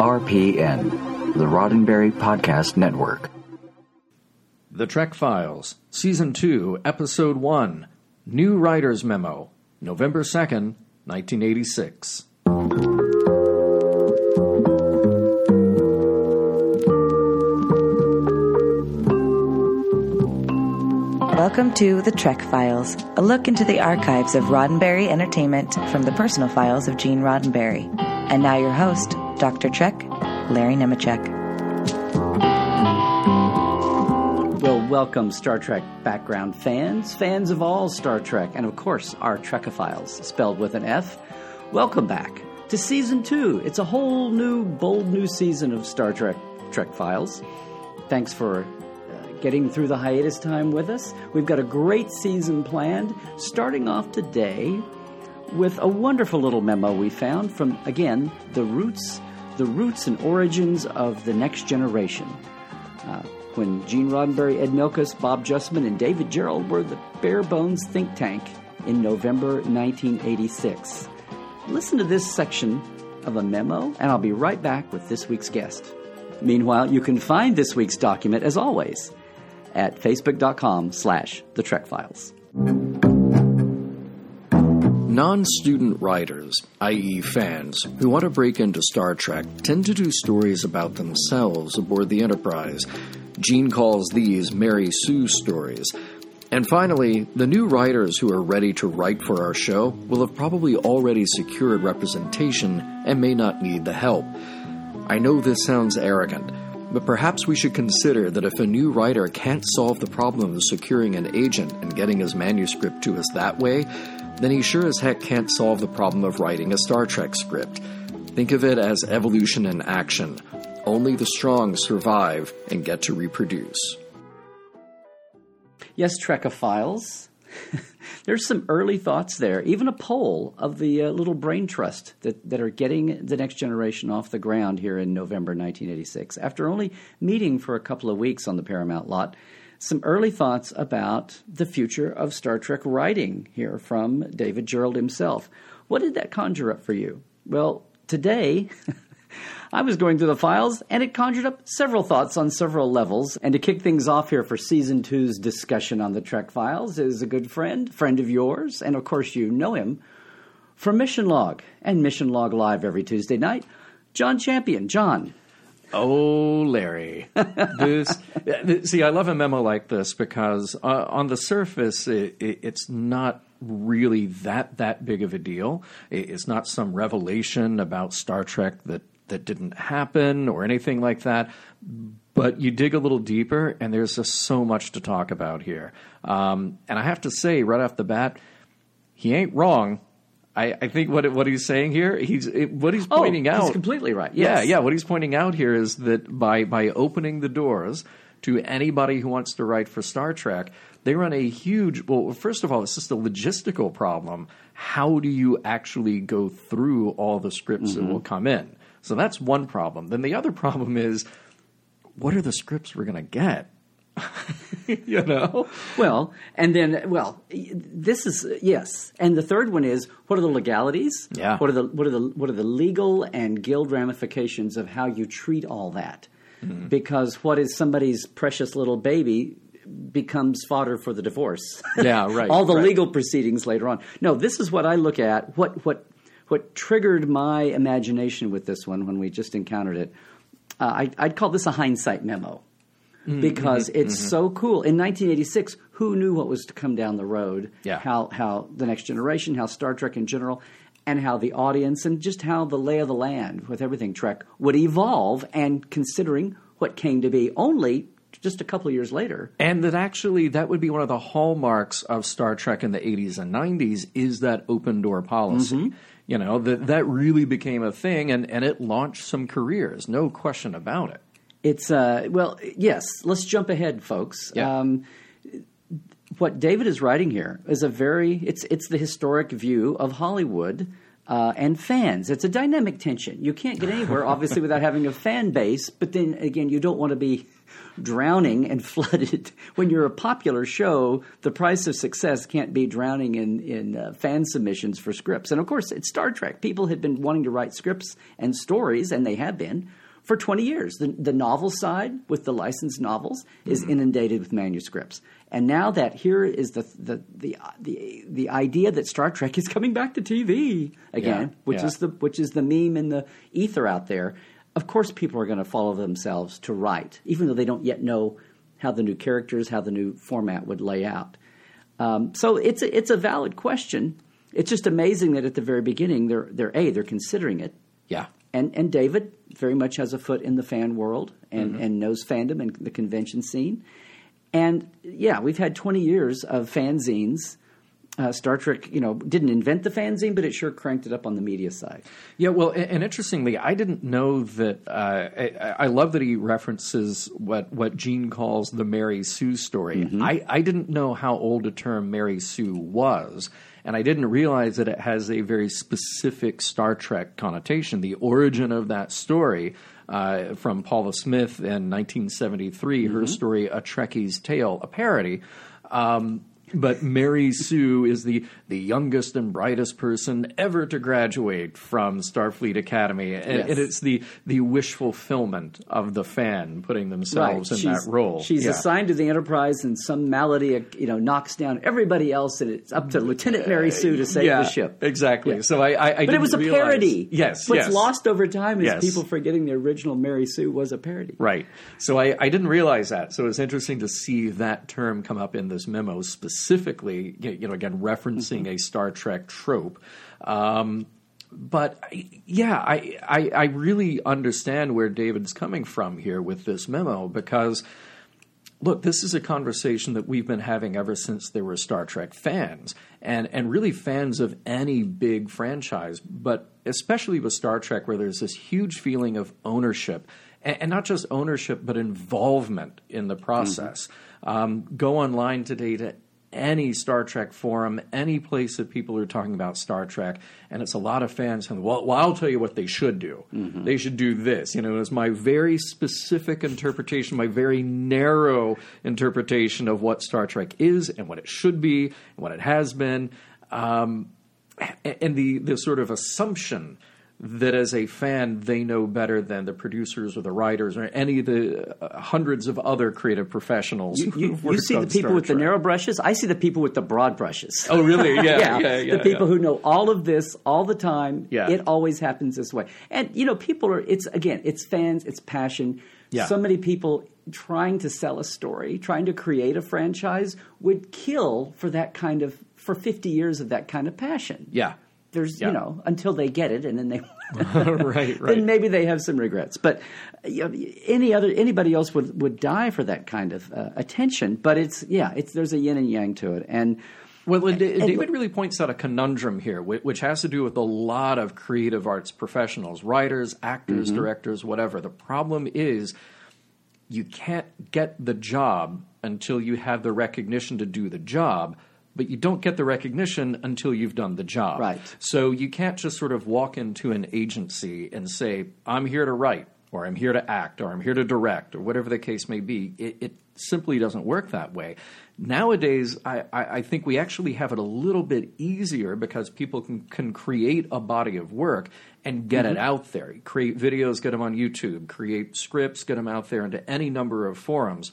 RPN, the Roddenberry Podcast Network. The Trek Files, Season 2, Episode 1, New Writer's Memo, November 2nd, 1986. Welcome to The Trek Files, a look into the archives of Roddenberry Entertainment from the personal files of Gene Roddenberry. And now your host, Dr. Trek, Larry Nemecek. Well, welcome, Star Trek background fans, fans of all Star Trek, and of course, our Trekophiles, spelled with an F. Welcome back to season two. It's a whole new, bold new season of Star Trek Trek Files. Thanks for uh, getting through the hiatus time with us. We've got a great season planned, starting off today with a wonderful little memo we found from, again, the roots, the roots and origins of the next generation. Uh, when Gene Roddenberry, Ed Milkis, Bob Justman, and David Gerrold were the bare bones think tank in November 1986. Listen to this section of a memo, and I'll be right back with this week's guest. Meanwhile, you can find this week's document, as always, at facebook.com slash the Trek Files. Non student writers, i.e., fans, who want to break into Star Trek tend to do stories about themselves aboard the Enterprise. Gene calls these Mary Sue stories. And finally, the new writers who are ready to write for our show will have probably already secured representation and may not need the help. I know this sounds arrogant, but perhaps we should consider that if a new writer can't solve the problem of securing an agent and getting his manuscript to us that way, then he sure as heck can't solve the problem of writing a Star Trek script. Think of it as evolution in action. Only the strong survive and get to reproduce. Yes, Trekophiles. There's some early thoughts there, even a poll of the uh, little brain trust that, that are getting the next generation off the ground here in November 1986. After only meeting for a couple of weeks on the Paramount lot, some early thoughts about the future of Star Trek writing here from David Gerrold himself. What did that conjure up for you? Well, today I was going through the files and it conjured up several thoughts on several levels. And to kick things off here for season two's discussion on the Trek files is a good friend, friend of yours, and of course you know him from Mission Log and Mission Log Live every Tuesday night. John Champion. John, Oh, Larry. this, see, I love a memo like this because uh, on the surface, it, it, it's not really that that big of a deal. It's not some revelation about Star Trek that that didn't happen or anything like that. But you dig a little deeper, and there's just so much to talk about here. Um, and I have to say, right off the bat, he ain't wrong I, I think what what he's saying here, he's what he's pointing oh, out. He's completely right. Yes. Yeah, yeah. What he's pointing out here is that by by opening the doors to anybody who wants to write for Star Trek, they run a huge. Well, first of all, it's just a logistical problem. How do you actually go through all the scripts mm-hmm. that will come in? So that's one problem. Then the other problem is, what are the scripts we're going to get? you know? Well, and then, well, this is yes, and the third one is what are the legalities? Yeah. What are the what are the what are the legal and guild ramifications of how you treat all that? Mm-hmm. Because what is somebody's precious little baby becomes fodder for the divorce. Yeah, right. all the right. legal proceedings later on. No, this is what I look at. What what what triggered my imagination with this one when we just encountered it. Uh, I, I'd call this a hindsight memo. Mm-hmm, because mm-hmm, it's mm-hmm. so cool. In 1986, who knew what was to come down the road? Yeah. How how the next generation, how Star Trek in general, and how the audience, and just how the lay of the land with everything Trek would evolve, and considering what came to be only just a couple of years later. And that actually that would be one of the hallmarks of Star Trek in the 80s and 90s is that open door policy. Mm-hmm. You know, that that really became a thing and, and it launched some careers, no question about it. It's uh, well, yes. Let's jump ahead, folks. Yeah. Um, what David is writing here is a very it's it's the historic view of Hollywood uh, and fans. It's a dynamic tension. You can't get anywhere, obviously, without having a fan base. But then again, you don't want to be drowning and flooded. When you're a popular show, the price of success can't be drowning in, in uh, fan submissions for scripts. And of course, it's Star Trek. People had been wanting to write scripts and stories, and they have been for 20 years. The, the novel side, with the licensed novels, is Mm-hmm. inundated with manuscripts. And now that here is the, the, the, the, the idea that Star Trek is coming back to TV again, Yeah, which yeah. is the which is the meme in the ether out there. Of course, people are going to follow themselves to write, even though they don't yet know how the new characters, how the new format would lay out. Um, so it's a, it's a valid question. It's just amazing that at the very beginning they're they're a they're considering it, Yeah. and and David very much has a foot in the fan world and, Mm-hmm. and knows fandom and the convention scene. And yeah, we've had 20 years of fanzines. Uh, Star Trek, you know, didn't invent the fanzine, but it sure cranked it up on the media side. Yeah, well, and, and interestingly, I didn't know that. Uh, I, I love that he references what what Gene calls the Mary Sue story. I, I didn't know how old a term Mary Sue was, and I didn't realize that it has a very specific Star Trek connotation. The origin of that story. Uh, from Paula Smith in 1973, her story "A Trekkie's Tale," a parody. Um, but Mary Sue is the, the youngest and brightest person ever to graduate from Starfleet Academy, and, Yes. and it's the the wish fulfillment of the fan putting themselves in She's- that role. She's Yeah. assigned to the Enterprise, and some malady, uh, you know, knocks down everybody else, and it's up to Lieutenant Mary Sue to save yeah, the ship. Exactly. Yeah. So I, I, I But it was a realize- parody. Yes. What's yes. lost over time is Yes. people forgetting the original Mary Sue was a parody. Right. So I, I didn't realize that. So it's interesting to see that term come up in this memo specifically, you you know, again, referencing a Star Trek trope. Um, but I- yeah, I, I, I really understand where David's coming from here with this memo because look, this is a conversation that we've been having ever since there were Star Trek fans, and and really fans of any big franchise, but especially with Star Trek, where there's this huge feeling of ownership, and, and not just ownership, but involvement in the process. Um, go online today to any Star Trek forum, any place that people are talking about Star Trek, and it's a lot of fans saying, "Well, well I'll tell you what they should do. They should do this." You know, it's my very specific interpretation, my very narrow interpretation of what Star Trek is and what it should be and what it has been, um, and the the sort of assumption that as a fan they know better than the producers or the writers or any of the uh, hundreds of other creative professionals. You, you, you see the people Star with the narrow brushes. I see the people with the broad brushes. Oh, really? Yeah, yeah, yeah. the people yeah. who know all of this all the time. Yeah. It always happens this way. And you know, people are it's again, it's fans, it's passion. Yeah. So many people trying to sell a story, trying to create a franchise would kill for that kind of for 50 years of that kind of passion. Yeah. There's, Yeah. you know, until they get it and then they right, right. then maybe they have some regrets. But you know, any other anybody else would, would die for that kind of uh, attention. But it's yeah, it's there's a yin and yang to it, and Well, and Da- and- David really points out a conundrum here, which has to do with a lot of creative arts professionals, writers, actors, Mm-hmm. directors, whatever. The problem is you can't get the job until you have the recognition to do the job, but you don't get the recognition until you've done the job. Right. So you can't just sort of walk into an agency and say, I'm here to write, or I'm here to act, or I'm here to direct, or whatever the case may be. It, it simply doesn't work that way. Nowadays, I, I, I think we actually have it a little bit easier because people can, can create a body of work and get it mm-hmm. out there. Create videos, get them on YouTube, create scripts, get them out there into any number of forums.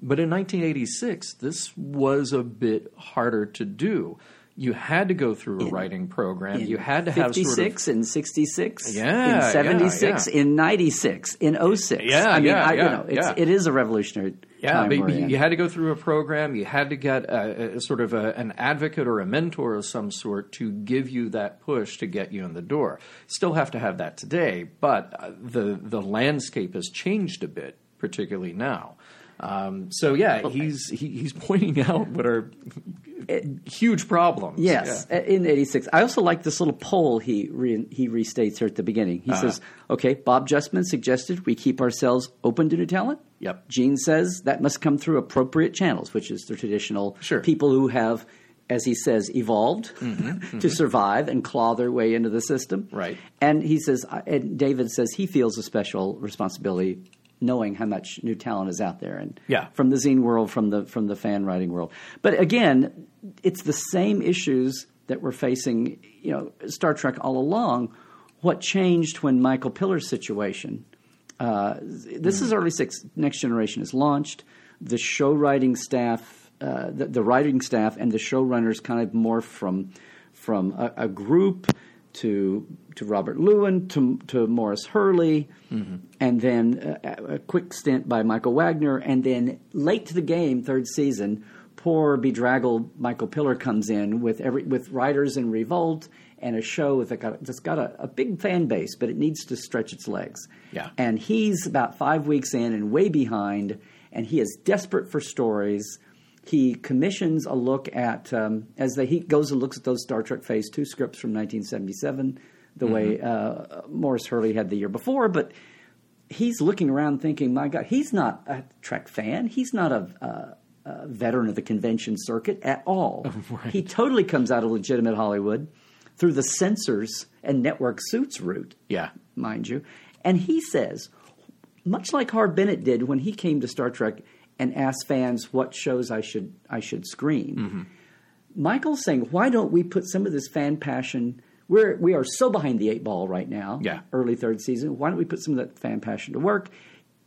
But in 1986, this was a bit harder to do. You had to go through a writing program. You had to have sort of 56 in 66 Yeah, in 76 yeah. in 96 in 06 Yeah, i mean yeah, I, you know it's, yeah. it is a revolutionary Yeah, time but we're you had to go through a program. You had to get a, a sort of a, an advocate or a mentor of some sort to give you that push to get you in the door. Still have to have that today, but uh, the the landscape has changed a bit, particularly now. Um, so yeah, he's he, he's pointing out what are huge problems. Yes, Yeah. in '86. I also like this little poll he re, he restates here at the beginning. Uh-huh. He says, "Okay, Bob Justman suggested we keep ourselves open to new talent." Yep. Gene says that must come through appropriate channels, which is the traditional Sure. people who have as he says, evolved to survive and claw their way into the system. Mm-hmm, Right. And he says, and David says he feels a special responsibility knowing how much new talent is out there and Yeah. from the zine world from the from the fan writing world. But again it's the same issues that we're facing you know star trek all along. What changed when michael Piller's situation uh, this is early six next generation is launched. The show writing staff uh, the, the writing staff and the showrunners kind of morphed from from a, a group to to Robert Lewin to to Maurice Hurley, mm-hmm. and then a, a quick stint by Michael Wagner, and then late to the game, third season, poor bedraggled Michael Piller comes in with every with writers in revolt and a show that got that's got a, a big fan base, but it needs to stretch its legs. Yeah. and he's about five weeks in and way behind, and he is desperate for stories he commissions a look at um, as the, he goes and looks at those Star Trek Phase Two scripts from 1977, the way uh, Maurice Hurley had the year before. But he's looking around, thinking, "My God, he's not a Trek fan. He's not a, a, a veteran of the convention circuit at all. He totally comes out of legitimate Hollywood through the censors and network suits route." Yeah. mind you. And he says, much like Harve Bennett did when he came to Star Trek and ask fans what shows I should I should screen. Mm-hmm. Michael's saying, why don't we put some of this fan passion? We're we are so behind the eight ball right now. Yeah. early third season. Why don't we put some of that fan passion to work?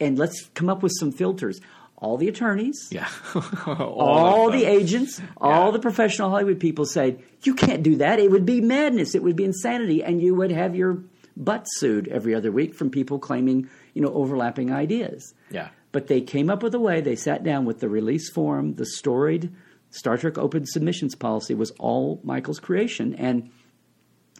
And let's come up with some filters. All the attorneys, Yeah. all, of the agents, all the professional Hollywood people say, you can't do that. It would be madness. It would be insanity. And you would have your butt sued every other week from people claiming, you know, overlapping ideas. Yeah. But they came up with a way. They sat down with the release form, the storied Star Trek open submissions policy was all Michael's creation. And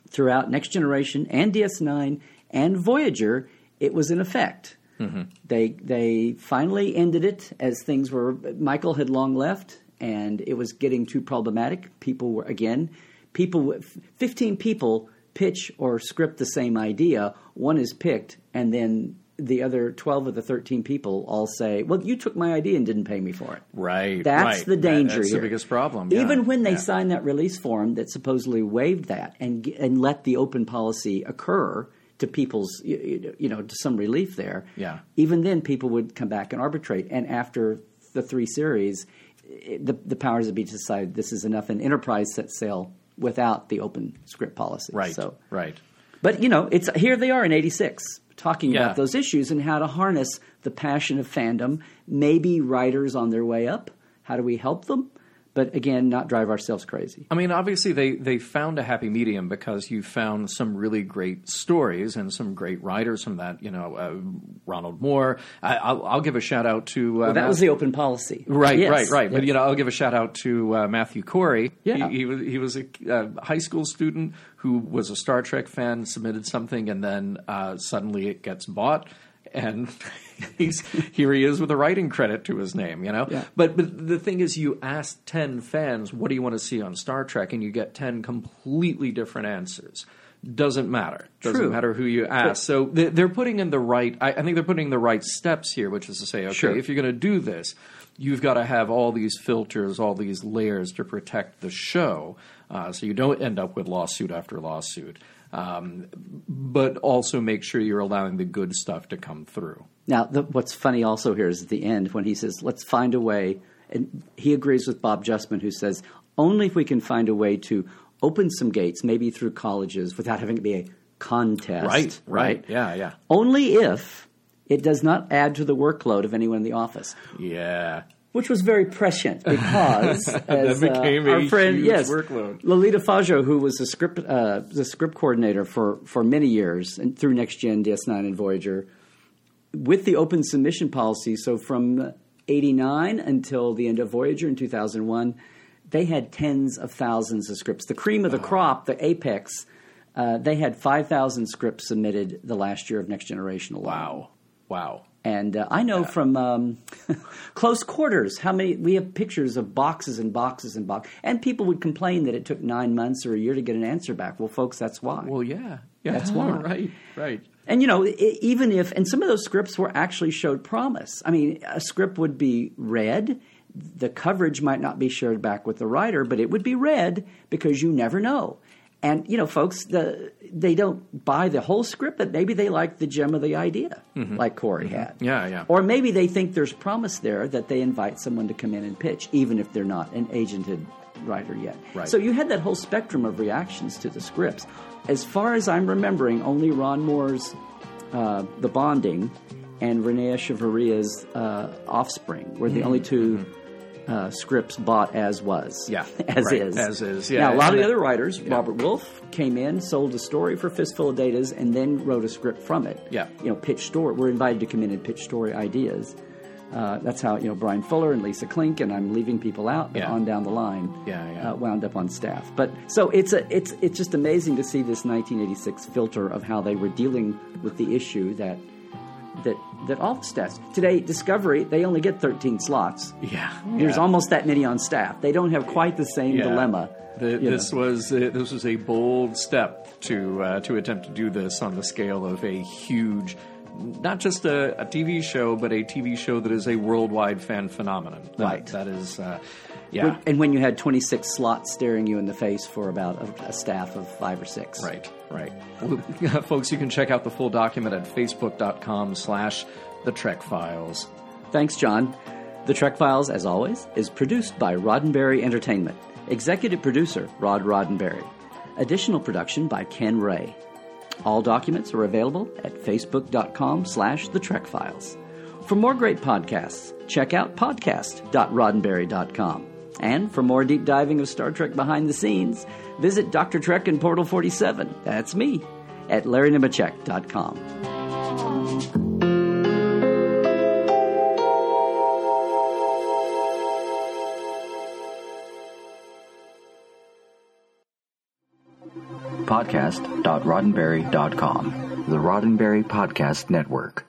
throughout Next Generation and DS9 and Voyager, it was in effect. Mm-hmm. They they finally ended it as things were. Michael had long left, and it was getting too problematic. People were again, people, fifteen people pitch or script the same idea. One is picked, and then the other twelve of the thirteen people all say, "Well, you took my idea and didn't pay me for it." Right. That's right. the That- danger that's here. the biggest problem. yeah. Even when they Yeah. signed that release form that supposedly waived that and and let the open policy occur to people's you know to some relief there. Yeah. Even then, people would come back and arbitrate. And after the three series, eh, the the powers that be decided this is enough, and Enterprise set sail without the open script policy. Right. So, Right. but you know, it's here they are in '86 talking Yeah. about those issues and how to harness the passion of fandom. Maybe writers on their way up. How do we help them? But again, not drive ourselves crazy. I mean, obviously they they found a happy medium because you found some really great stories and some great writers from that. You know, uh, Ronald Moore. I, I'll, I'll give a shout out to uh, Well, that Matt- was the open policy. Right, Yes, right, right. But you know, I'll give a shout out to uh, Matthew Corey. Yeah. he, he was he was a uh, high school student who was a Star Trek fan, submitted something, and then uh, suddenly it gets bought, and he's here he is with a writing credit to his name. You know, Yeah. but but the thing is, you ask ten fans, "What do you want to see on Star Trek?" and you get ten completely different answers. Doesn't matter. Doesn't True. matter who you ask. so they- they're putting in the right. I, I think they're putting the right steps here, which is to say, okay, Sure. if you're going to do this, you've got to have all these filters, all these layers to protect the show, uh, so you don't end up with lawsuit after lawsuit. Um, but also make sure you're allowing the good stuff to come through. Now, the, what's funny also here is at the end when he says, "Let's find a way," and he agrees with Bob Justman, who says, "Only if we can find a way to open some gates, maybe through colleges, without having to be a contest." Right, right, right. Yeah, yeah, Only if it does not add to the workload of anyone in the office. yeah. Which was very prescient because as, became uh, a our friend, huge yes, workload. Lolita Fatjo, who was the script uh, the script coordinator for for many years and through Next Gen, DS9, and Voyager, with the open submission policy. So from '89 until the end of Voyager in 2001, they had tens of thousands of scripts. The cream of the crop, the apex. Uh, they had 5,000 scripts submitted the last year of Next Generation alone. Wow, wow. And uh, I know from um, close quarters how many we have pictures of boxes and boxes and boxes, and people would complain that it took nine months or a year to get an answer back. Well, folks, that's why. Well, yeah, yeah. That's why. right, right. and you know, i even if and some of those scripts were actually showed promise. I mean, a script would be read, the coverage might not be shared back with the writer, but it would be read because you never know. And you know, folks, the, they don't buy the whole script, but maybe they like the gem of the idea, like Corey had. Yeah, yeah. Or maybe they think there's promise there that they invite someone to come in and pitch, even if they're not an agented writer yet. Right. So you had that whole spectrum of reactions to the scripts. As far as I'm remembering, only Ron Moore's uh, The Bonding and Renee Echevarria's uh, Offspring were the only 2 uh, scripts bought as was. Yeah, as right, is. as is, yeah. Now, a lot of the other writers, Robert Wolfe came in, sold a story for Fistful of Datas, and then wrote a script from it. Yeah. You know, pitch story. We're invited to come in and pitch story ideas. Uh, that's how, you know, Bryan Fuller and Lisa Klink, and I'm leaving people out, but Yeah. on down the line, Yeah, yeah. Uh, wound up on staff. But so it's a, it's it's just amazing to see this 1986 filter of how they were dealing with the issue that that that all the staffs today Discovery they only get 13 slots. Yeah, There's yeah. almost that many on staff. They don't have quite the same Yeah. dilemma. The, this know. was uh, this was a bold step to uh, to attempt to do this on the scale of a huge, not just a, a TV show, but a TV show that is a worldwide fan phenomenon. That- Right. That is, uh, yeah. When- and when you had 26 slots staring you in the face for about a, a staff of five or six. Right, right. Well, Folks, you can check out the full document at facebook.com slash the Trek Files. Thanks, John. The Trek Files, as always, is produced by Roddenberry Entertainment. Executive producer, Rod Roddenberry. Additional production by Ken Ray. All documents are available at facebook.com slash the Trek Files. For more great podcasts, check out podcast.roddenberry.com. And for more deep diving of Star Trek behind the scenes, visit Dr. Trek in Portal 47, that's me, at larrynemecek.com. Podcast.roddenberry.com. The Roddenberry Podcast Network.